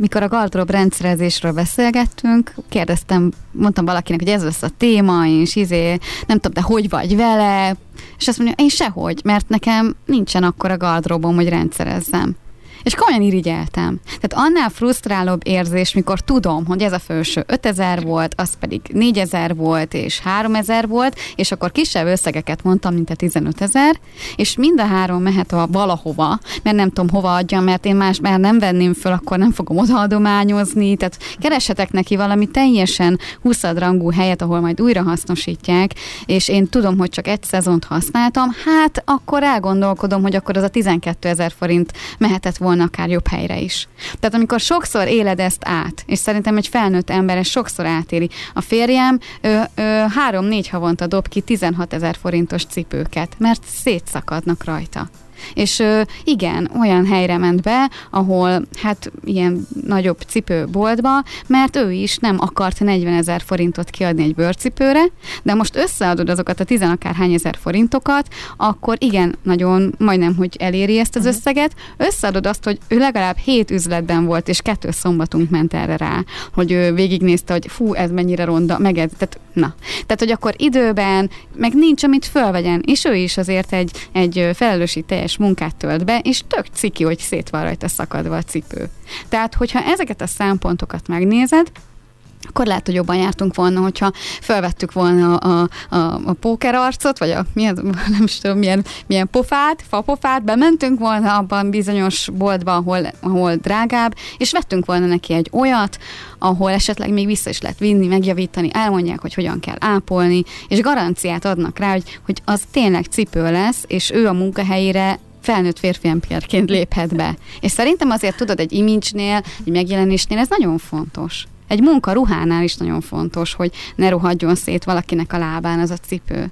mikor a galdrob rendszerezésről beszélgettünk, kérdeztem, mondtam valakinek, hogy ez lesz a téma, és izé, nem tudom, de hogy vagy vele, és azt mondja, én sehogy, mert nekem nincsen akkor a galdrobom, hogy rendszerezzem. És komolyan irigyeltem. Tehát annál frusztrálóbb érzés, mikor tudom, hogy ez a felső 5000 volt, az pedig 4000 volt, és 3000 volt, és akkor kisebb összegeket mondtam, mint a 15 ezer, és mind a három mehet a valahova, mert nem tudom hova adjam, mert én más már nem venném föl, akkor nem fogom odaadományozni, tehát keresetek neki valami teljesen 20 rangú helyet, ahol majd újra hasznosítják, és én tudom, hogy csak egy szezont használtam, hát akkor elgondolkodom, hogy akkor az a 12 ezer forint mehetett volna volna akár jobb helyre is. Tehát amikor sokszor éled ezt át, és szerintem egy felnőtt ember ezt sokszor átéli. A férjem három-négy havonta dob ki 16 ezer forintos cipőket, mert szétszakadnak rajta. És igen, olyan helyre ment be, ahol hát ilyen nagyobb cipőboltba, mert ő is nem akart 40 ezer forintot kiadni egy bőrcipőre, de most összeadod azokat a tizenakárhány ezer forintokat, akkor igen, nagyon majdnem, hogy eléri ezt az mhm. összeget, összeadod azt, hogy ő legalább hét üzletben volt, és kettő szombatunk ment erre rá, hogy ő végignézte, hogy fú, ez mennyire ronda, meg ez, tehát na. Tehát, hogy akkor időben, meg nincs, amit fölvegyen, és ő is azért egy, egy felelősség teljes teljes munkát tölt be, és tök ciki, hogy szét van rajta szakadva a cipő. Tehát, hogyha ezeket a szempontokat megnézed, akkor lehet, hogy jobban jártunk volna, hogyha felvettük volna a, a, a póker arcot, vagy a milyen, [LAUGHS] nem is tudom, milyen, milyen pofát, fapofát, bementünk volna abban bizonyos boltba, ahol, ahol drágább, és vettünk volna neki egy olyat, ahol esetleg még vissza is lehet vinni, megjavítani, elmondják, hogy hogyan kell ápolni, és garanciát adnak rá, hogy, hogy az tényleg cipő lesz, és ő a munkahelyére felnőtt férfiempérként léphet be. És szerintem azért tudod, egy imidzsnél, egy megjelenésnél ez nagyon fontos. Egy munka ruhánál is nagyon fontos, hogy ne rohadjon szét valakinek a lábán az a cipő.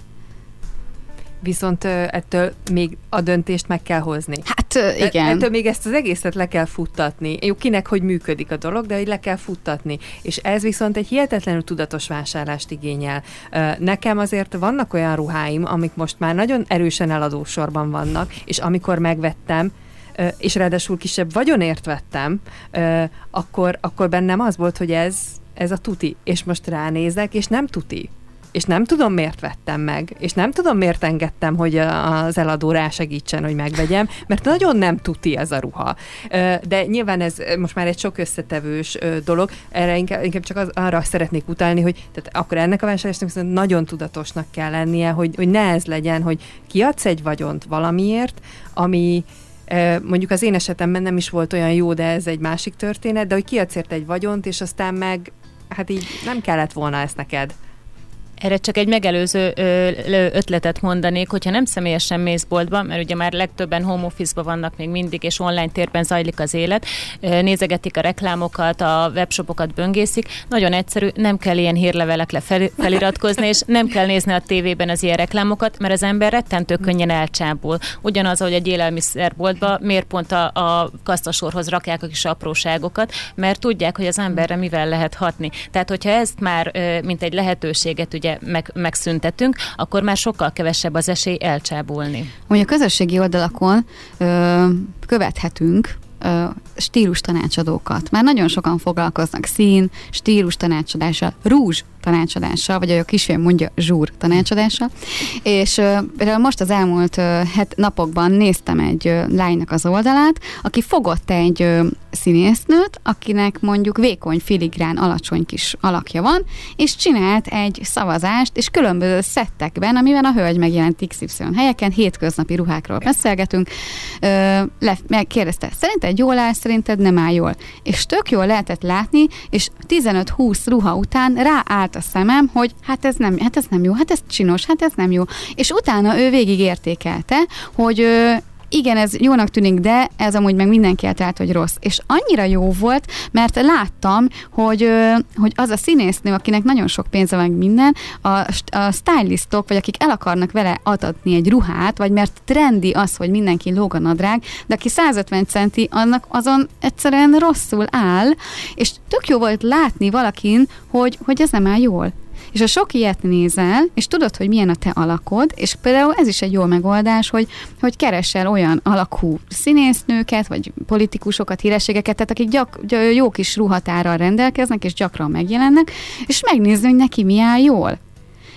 Viszont ettől még a döntést meg kell hozni. Hát igen. Ettől még ezt az egészet le kell futtatni. Jó, kinek hogy működik a dolog, de hogy le kell futtatni. És ez viszont egy hihetetlenül tudatos vásárlást igényel. Nekem azért vannak olyan ruháim, amik most már nagyon erősen eladósorban vannak, és amikor megvettem, és ráadásul kisebb vagyonért vettem, akkor, akkor bennem az volt, hogy ez, ez a tuti. És most ránézek, és nem tuti és nem tudom, miért vettem meg, és nem tudom, miért engedtem, hogy az eladó rá segítsen, hogy megvegyem, mert nagyon nem tuti ez a ruha. De nyilván ez most már egy sok összetevős dolog, erre inkább, inkább csak az, arra szeretnék utalni, hogy tehát akkor ennek a vásárlásnak nagyon tudatosnak kell lennie, hogy, hogy ne ez legyen, hogy kiadsz egy vagyont valamiért, ami mondjuk az én esetemben nem is volt olyan jó, de ez egy másik történet, de hogy kiadsz egy vagyont, és aztán meg hát így nem kellett volna ezt neked. Erre csak egy megelőző ötletet mondanék, hogyha nem személyesen mész boltba, mert ugye már legtöbben home office vannak még mindig, és online térben zajlik az élet, nézegetik a reklámokat, a webshopokat böngészik. Nagyon egyszerű, nem kell ilyen hírlevelekre feliratkozni, és nem kell nézni a tévében az ilyen reklámokat, mert az ember rettentő könnyen elcsábul. Ugyanaz, ahogy egy élelmiszerboltba miért pont a, a kasztasorhoz rakják a kis apróságokat, mert tudják, hogy az emberre mivel lehet hatni. Tehát, hogyha ezt már mint egy lehetőséget ugye ugye meg, megszüntetünk, akkor már sokkal kevesebb az esély elcsábulni. Hogy a közösségi oldalakon ö, követhetünk stílus tanácsadókat. Már nagyon sokan foglalkoznak szín, stílus tanácsadással, rúzs tanácsadással, vagy a kisfiam mondja zsúr tanácsadással. És például most az elmúlt het, napokban néztem egy lánynak az oldalát, aki fogott egy színésznőt, akinek mondjuk vékony, filigrán, alacsony kis alakja van, és csinált egy szavazást, és különböző szettekben, amiben a hölgy megjelent XY helyeken, hétköznapi ruhákról beszélgetünk, le, megkérdezte, szerinted jól áll, szerinted nem áll jól? És tök jól lehetett látni, és 15-20 ruha után ráállt a szemem, hogy hát ez nem, hát ez nem jó, hát ez csinos, hát ez nem jó. És utána ő végig értékelte, hogy igen, ez jónak tűnik, de ez amúgy meg mindenki eltalált, hogy rossz. És annyira jó volt, mert láttam, hogy, hogy az a színésznő, akinek nagyon sok pénze van minden, a, a stylistok, vagy akik el akarnak vele adatni egy ruhát, vagy mert trendi az, hogy mindenki lóg a nadrág, de aki 150 centi, annak azon egyszerűen rosszul áll, és tök jó volt látni valakin, hogy, hogy ez nem áll jól. És ha sok ilyet nézel, és tudod, hogy milyen a te alakod, és például ez is egy jó megoldás, hogy, hogy keresel olyan alakú színésznőket, vagy politikusokat, hírességeket, tehát akik gyak, jó kis ruhatárral rendelkeznek, és gyakran megjelennek, és megnézni, hogy neki mi áll jól.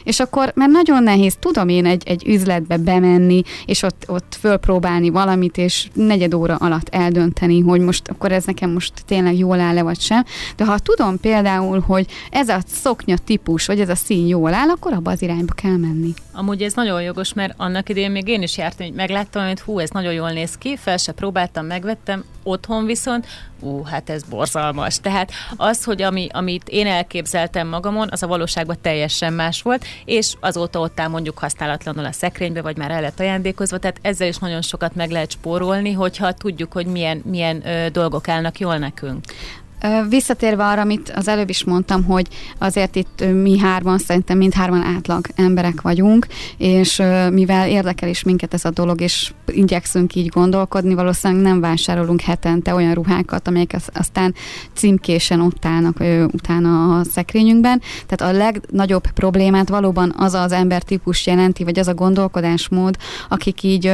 És akkor, mert nagyon nehéz, tudom én egy, egy üzletbe bemenni, és ott, ott fölpróbálni valamit, és negyed óra alatt eldönteni, hogy most akkor ez nekem most tényleg jól áll-e vagy sem. De ha tudom például, hogy ez a szoknya típus, vagy ez a szín jól áll, akkor abba az irányba kell menni. Amúgy ez nagyon jogos, mert annak idején még én is jártam, hogy megláttam, hogy hú, ez nagyon jól néz ki, fel se próbáltam, megvettem, otthon viszont, ú, hát ez borzalmas. Tehát az, hogy ami, amit én elképzeltem magamon, az a valóságban teljesen más volt, és azóta ott áll mondjuk használatlanul a szekrénybe, vagy már el lett ajándékozva, tehát ezzel is nagyon sokat meg lehet spórolni, hogyha tudjuk, hogy milyen, milyen ö, dolgok állnak jól nekünk. Visszatérve arra, amit az előbb is mondtam, hogy azért itt mi hárman, szerintem mindhárman átlag emberek vagyunk, és mivel érdekel is minket ez a dolog, és igyekszünk így gondolkodni, valószínűleg nem vásárolunk hetente olyan ruhákat, amelyek aztán címkésen ott állnak utána a szekrényünkben. Tehát a legnagyobb problémát valóban az az embertípus jelenti, vagy az a gondolkodásmód, akik így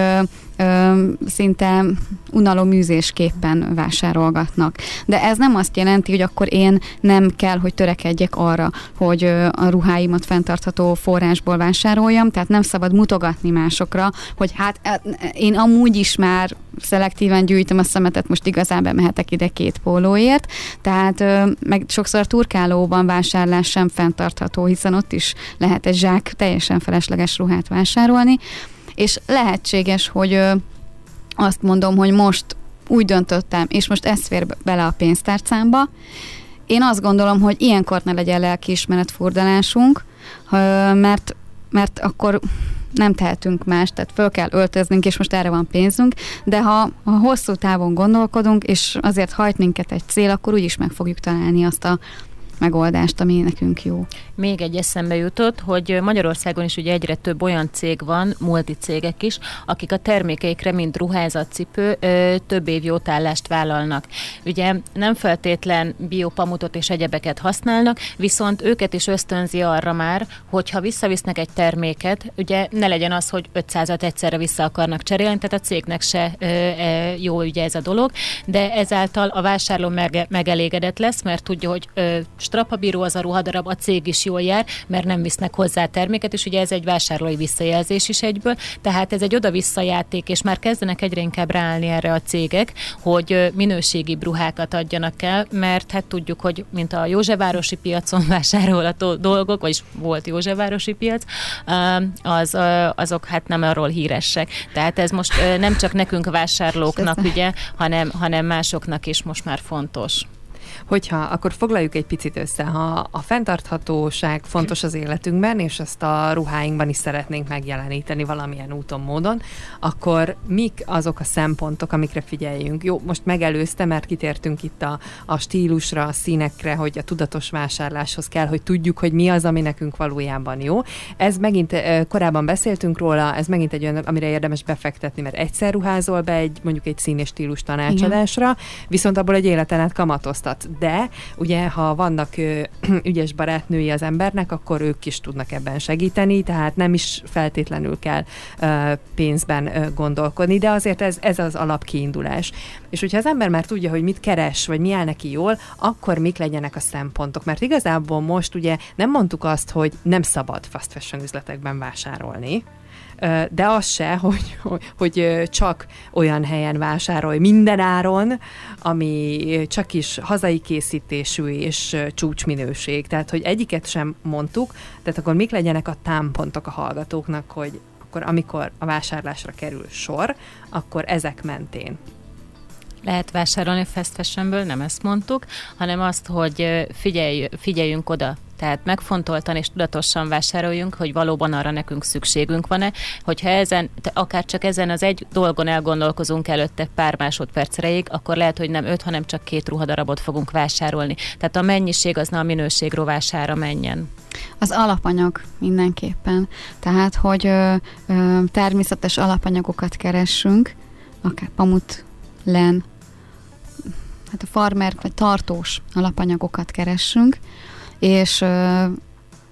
szinte unaloműzésképpen vásárolgatnak. De ez nem azt jelenti, hogy akkor én nem kell, hogy törekedjek arra, hogy a ruháimat fenntartható forrásból vásároljam, tehát nem szabad mutogatni másokra, hogy hát e, én amúgy is már szelektíven gyűjtöm a szemetet, most igazából mehetek ide két pólóért, tehát meg sokszor turkálóban vásárlás sem fenntartható, hiszen ott is lehet egy zsák teljesen felesleges ruhát vásárolni, és lehetséges, hogy azt mondom, hogy most úgy döntöttem, és most ez fér bele a pénztárcámba. Én azt gondolom, hogy ilyenkor ne legyen lelkiismeret furdalásunk, mert, mert akkor nem tehetünk más, tehát föl kell öltöznünk, és most erre van pénzünk, de ha, ha hosszú távon gondolkodunk, és azért hajt minket egy cél, akkor úgyis meg fogjuk találni azt a megoldást, ami nekünk jó. Még egy eszembe jutott, hogy Magyarországon is ugye egyre több olyan cég van, multicégek is, akik a termékeikre, mint ruházatcipő, több év jótállást vállalnak. Ugye nem feltétlen biopamutot és egyebeket használnak, viszont őket is ösztönzi arra már, hogy ha visszavisznek egy terméket, ugye ne legyen az, hogy 500-at egyszerre vissza akarnak cserélni, tehát a cégnek se jó ugye ez a dolog, de ezáltal a vásárló megelégedett lesz, mert tudja, hogy strapabíró az a ruhadarab, a cég is jól jár, mert nem visznek hozzá terméket, és ugye ez egy vásárlói visszajelzés is egyből, tehát ez egy oda-vissza játék, és már kezdenek egyre inkább ráállni erre a cégek, hogy minőségi ruhákat adjanak el, mert hát tudjuk, hogy mint a Józsefvárosi piacon [LAUGHS] vásárolható dolgok, vagyis volt Józsefvárosi piac, az, azok hát nem arról híresek. Tehát ez most nem csak nekünk vásárlóknak, ugye, hanem, hanem másoknak is most már fontos. Hogyha, akkor foglaljuk egy picit össze, ha a fenntarthatóság fontos az életünkben, és ezt a ruháinkban is szeretnénk megjeleníteni valamilyen úton, módon, akkor mik azok a szempontok, amikre figyeljünk? Jó, most megelőzte, mert kitértünk itt a, a stílusra, a színekre, hogy a tudatos vásárláshoz kell, hogy tudjuk, hogy mi az, ami nekünk valójában jó. Ez megint korábban beszéltünk róla, ez megint egy olyan, amire érdemes befektetni, mert egyszer ruházol be egy mondjuk egy szín és stílus tanácsadásra, Igen. viszont abból egy életen át kamatoztat. De ugye, ha vannak ö, [CLEARS THROAT] ügyes barátnői az embernek, akkor ők is tudnak ebben segíteni, tehát nem is feltétlenül kell ö, pénzben ö, gondolkodni, de azért ez, ez az alapkiindulás. És hogyha az ember már tudja, hogy mit keres, vagy mi áll neki jól, akkor mik legyenek a szempontok. Mert igazából most ugye nem mondtuk azt, hogy nem szabad fast fashion üzletekben vásárolni, de az se, hogy, hogy csak olyan helyen vásárolj minden áron, ami csak is hazai készítésű és csúcsminőség. Tehát, hogy egyiket sem mondtuk, tehát akkor mik legyenek a támpontok a hallgatóknak, hogy akkor amikor a vásárlásra kerül sor, akkor ezek mentén lehet vásárolni fast fashionből, nem ezt mondtuk, hanem azt, hogy figyelj, figyeljünk oda tehát megfontoltan és tudatosan vásároljunk, hogy valóban arra nekünk szükségünk van-e, hogyha ezen, akár csak ezen az egy dolgon elgondolkozunk előtte pár másodperc akkor lehet, hogy nem öt, hanem csak két ruhadarabot fogunk vásárolni. Tehát a mennyiség az ne a minőség rovására menjen. Az alapanyag mindenképpen. Tehát, hogy ö, ö, természetes alapanyagokat keressünk, akár pamut, len, hát a farmer vagy tartós alapanyagokat keressünk, és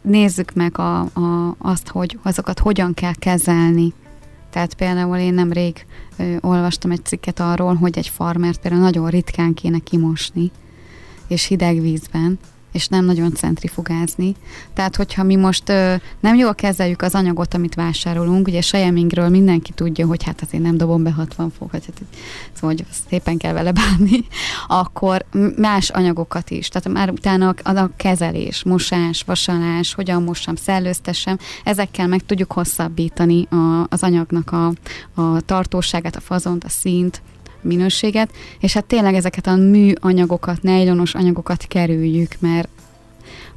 nézzük meg a, a, azt, hogy azokat hogyan kell kezelni. Tehát például én nemrég ö, olvastam egy cikket arról, hogy egy farmert például nagyon ritkán kéne kimosni, és hideg vízben, és nem nagyon centrifugázni. Tehát, hogyha mi most ö, nem jól kezeljük az anyagot, amit vásárolunk, ugye sejemingről mindenki tudja, hogy hát azért nem dobom be 60 fok, hát, szóval hogy szépen kell vele bánni, [LAUGHS] akkor más anyagokat is. Tehát már utána a, a kezelés, mosás, vasalás, hogyan mossam, szellőztessem, ezekkel meg tudjuk hosszabbítani a, az anyagnak a, a tartóságát, a fazont, a színt, minőséget, és hát tényleg ezeket a műanyagokat, nejlonos anyagokat kerüljük, mert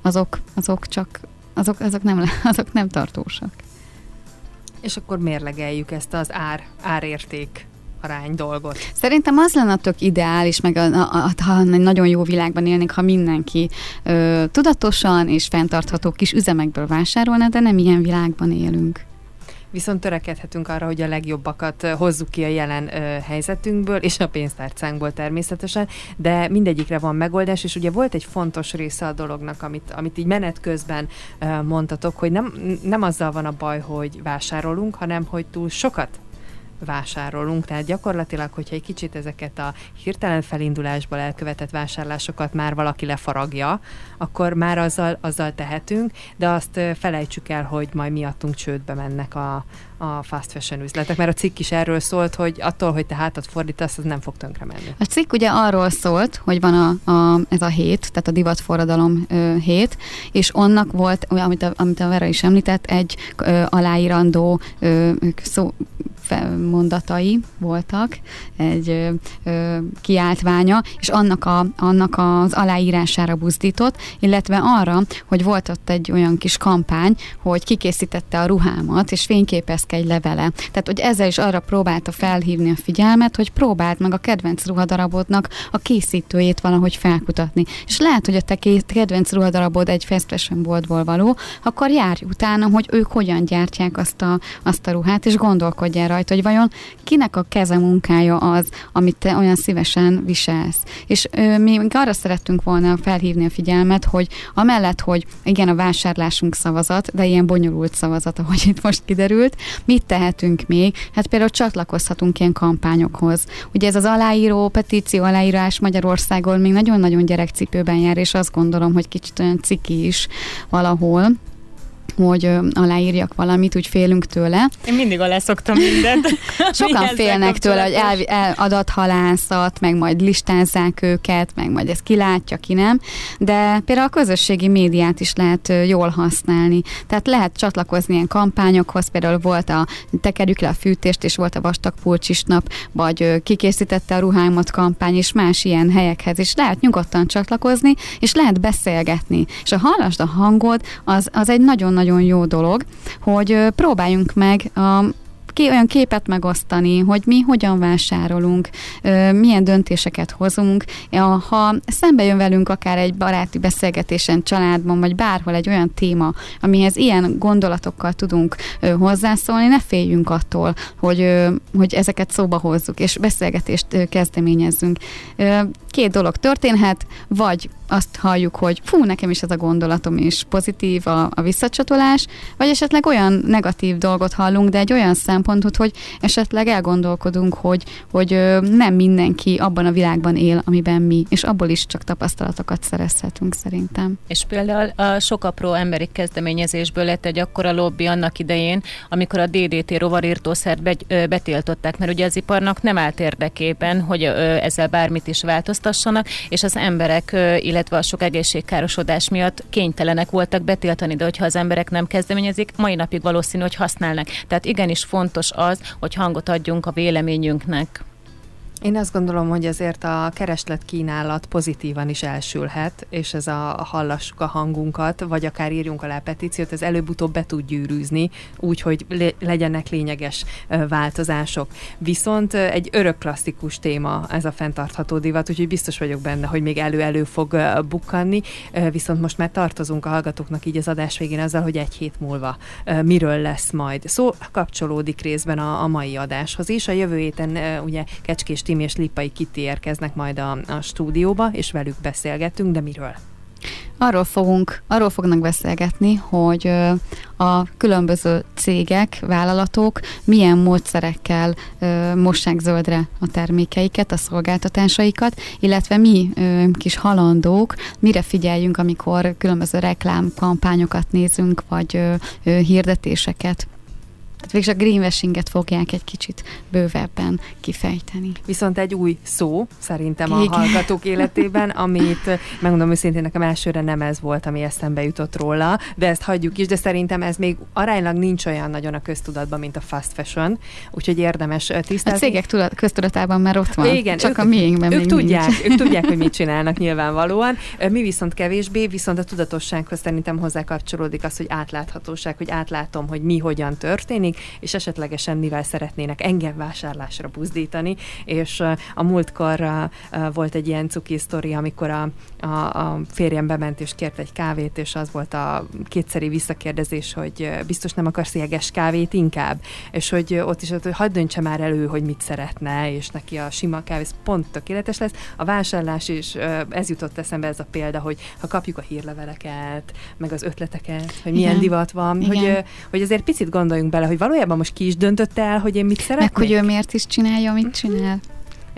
azok, azok csak, azok, azok, nem, [LAUGHS] azok nem tartósak. És akkor mérlegeljük ezt az ár, árérték arány dolgot. Szerintem az lenne tök ideális, meg a, a, a, ha nagyon jó világban élnénk, ha mindenki ö, tudatosan és fenntartható kis üzemekből vásárolna, de nem ilyen világban élünk viszont törekedhetünk arra, hogy a legjobbakat hozzuk ki a jelen helyzetünkből, és a pénztárcánkból természetesen, de mindegyikre van megoldás, és ugye volt egy fontos része a dolognak, amit, amit így menet közben mondtatok, hogy nem, nem azzal van a baj, hogy vásárolunk, hanem hogy túl sokat vásárolunk, tehát gyakorlatilag, hogyha egy kicsit ezeket a hirtelen felindulásból elkövetett vásárlásokat már valaki lefaragja, akkor már azzal, azzal tehetünk, de azt felejtsük el, hogy majd miattunk csődbe mennek a, a fast fashion üzletek, mert a cikk is erről szólt, hogy attól, hogy te hátat fordítasz, az nem fog tönkre menni. A cikk ugye arról szólt, hogy van a, a, ez a hét, tehát a divatforradalom ö, hét, és onnak volt, amit a, amit a Vera is említett, egy ö, aláírandó ö, szó, mondatai voltak, egy ö, kiáltványa, és annak, a, annak az aláírására buzdított, illetve arra, hogy volt ott egy olyan kis kampány, hogy kikészítette a ruhámat, és fényképezke egy levele. Tehát, hogy ezzel is arra próbálta felhívni a figyelmet, hogy próbált meg a kedvenc ruhadarabodnak a készítőjét valahogy felkutatni. És lehet, hogy a te kedvenc ruhadarabod egy fast fashion boltból való, akkor járj utána, hogy ők hogyan gyártják azt a, azt a ruhát, és gondolkodjál rajta, hogy vajon kinek a keze munkája az, amit te olyan szívesen viselsz. És ö, mi arra szerettünk volna felhívni a figyelmet, hogy amellett, hogy igen, a vásárlásunk szavazat, de ilyen bonyolult szavazat, ahogy itt most kiderült, mit tehetünk még? Hát például csatlakozhatunk ilyen kampányokhoz. Ugye ez az aláíró, petíció aláírás Magyarországon még nagyon-nagyon gyerekcipőben jár, és azt gondolom, hogy kicsit olyan ciki is valahol hogy aláírjak valamit, úgy félünk tőle. Én mindig alá szoktam mindent. [LAUGHS] Sokan félnek tőle, hogy el, el adathalászat, meg majd listázzák őket, meg majd ezt kilátja, ki nem. De például a közösségi médiát is lehet jól használni. Tehát lehet csatlakozni ilyen kampányokhoz, például volt a tekerjük le a fűtést, és volt a vastag pulcsis nap, vagy kikészítette a ruhámat kampány, és más ilyen helyekhez is lehet nyugodtan csatlakozni, és lehet beszélgetni. És a hallasd a hangod, az, az egy nagyon-nagyon jó dolog, hogy próbáljunk meg a olyan képet megosztani, hogy mi hogyan vásárolunk, milyen döntéseket hozunk. Ha szembe jön velünk akár egy baráti beszélgetésen, családban, vagy bárhol egy olyan téma, amihez ilyen gondolatokkal tudunk hozzászólni, ne féljünk attól, hogy, hogy ezeket szóba hozzuk, és beszélgetést kezdeményezzünk. Két dolog történhet, vagy azt halljuk, hogy fú, nekem is ez a gondolatom is pozitív a, a visszacsatolás, vagy esetleg olyan negatív dolgot hallunk, de egy olyan szempontot, hogy esetleg elgondolkodunk, hogy, hogy nem mindenki abban a világban él, amiben mi, és abból is csak tapasztalatokat szerezhetünk szerintem. És például a sok apró emberi kezdeményezésből lett egy akkora lobby annak idején, amikor a DDT rovarírtószert betiltották, mert ugye az iparnak nem állt érdekében, hogy ezzel bármit is változtassanak, és az emberek, illetve illetve a sok egészségkárosodás miatt kénytelenek voltak betiltani, de hogyha az emberek nem kezdeményezik, mai napig valószínű, hogy használnak. Tehát igenis fontos az, hogy hangot adjunk a véleményünknek. Én azt gondolom, hogy azért a kereslet kínálat pozitívan is elsülhet, és ez a hallassuk a hangunkat, vagy akár írjunk alá petíciót, ez előbb-utóbb be tud gyűrűzni, úgy, hogy legyenek lényeges változások. Viszont egy örök klasszikus téma ez a fenntartható divat, úgyhogy biztos vagyok benne, hogy még elő-elő fog bukkanni, viszont most már tartozunk a hallgatóknak így az adás végén azzal, hogy egy hét múlva miről lesz majd. Szó kapcsolódik részben a, a mai adáshoz is. A jövő héten ugye Kecskés Timi és Lipai Kitti érkeznek majd a, a stúdióba, és velük beszélgetünk, de miről? Arról, fogunk, arról fognak beszélgetni, hogy a különböző cégek, vállalatok milyen módszerekkel mossák zöldre a termékeiket, a szolgáltatásaikat, illetve mi kis halandók mire figyeljünk, amikor különböző reklámkampányokat nézünk, vagy hirdetéseket. Tehát végül a greenwashinget fogják egy kicsit bővebben kifejteni. Viszont egy új szó szerintem a Igen. hallgatók [LAUGHS] életében, amit megmondom őszintén, nekem elsőre nem ez volt, ami eszembe jutott róla, de ezt hagyjuk is, de szerintem ez még aránylag nincs olyan nagyon a köztudatban, mint a fast fashion, úgyhogy érdemes tisztázni. A cégek tudat, köztudatában már ott van, Igen, csak ők, a miénkben ők tudják, nincs. ők tudják, hogy mit [LAUGHS] csinálnak nyilvánvalóan. Mi viszont kevésbé, viszont a tudatossághoz szerintem hozzá kapcsolódik az, hogy átláthatóság, hogy átlátom, hogy mi hogyan történik, történik, és esetlegesen mivel szeretnének engem vásárlásra buzdítani, és a múltkor volt egy ilyen cuki sztori, amikor a, a, a férjem bement és kért egy kávét, és az volt a kétszeri visszakérdezés, hogy biztos nem akarsz jeges kávét inkább, és hogy ott is, hogy hagyd döntse már elő, hogy mit szeretne, és neki a sima kávé pont tökéletes lesz. A vásárlás is, ez jutott eszembe ez a példa, hogy ha kapjuk a hírleveleket, meg az ötleteket, hogy milyen Igen. divat van, Igen. hogy, hogy azért picit gondoljunk bele, hogy hogy valójában most ki is döntötte el, hogy én mit szeretnék? Meg hogy ő miért is csinálja, mit csinál.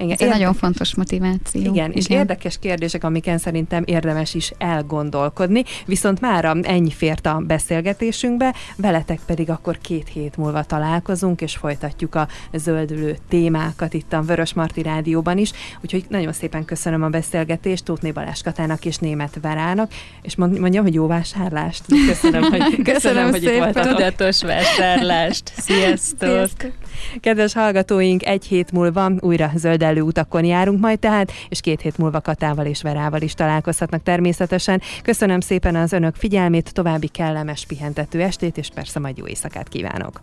Igen, Ez egy nagyon fontos motiváció. Igen, Igen, és érdekes kérdések, amiken szerintem érdemes is elgondolkodni, viszont már ennyi fért a beszélgetésünkbe, veletek pedig akkor két hét múlva találkozunk, és folytatjuk a zöldülő témákat itt a Vörös Marti Rádióban is, úgyhogy nagyon szépen köszönöm a beszélgetést Tótné Balázs Katának és Német Verának, és mondjam, hogy jó vásárlást. Köszönöm, hogy, [LAUGHS] köszönöm, köszönöm hogy itt voltatok. Tudatos vásárlást. [LAUGHS] Sziasztok! Sziasztok! Kedves hallgatóink, egy hét múlva újra zöld utakon járunk majd tehát, és két hét múlva Katával és Verával is találkozhatnak természetesen. Köszönöm szépen az önök figyelmét, további kellemes pihentető estét, és persze majd jó éjszakát kívánok.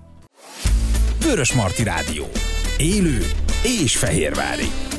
Vörös Marti Rádió. Élő és fehérvári.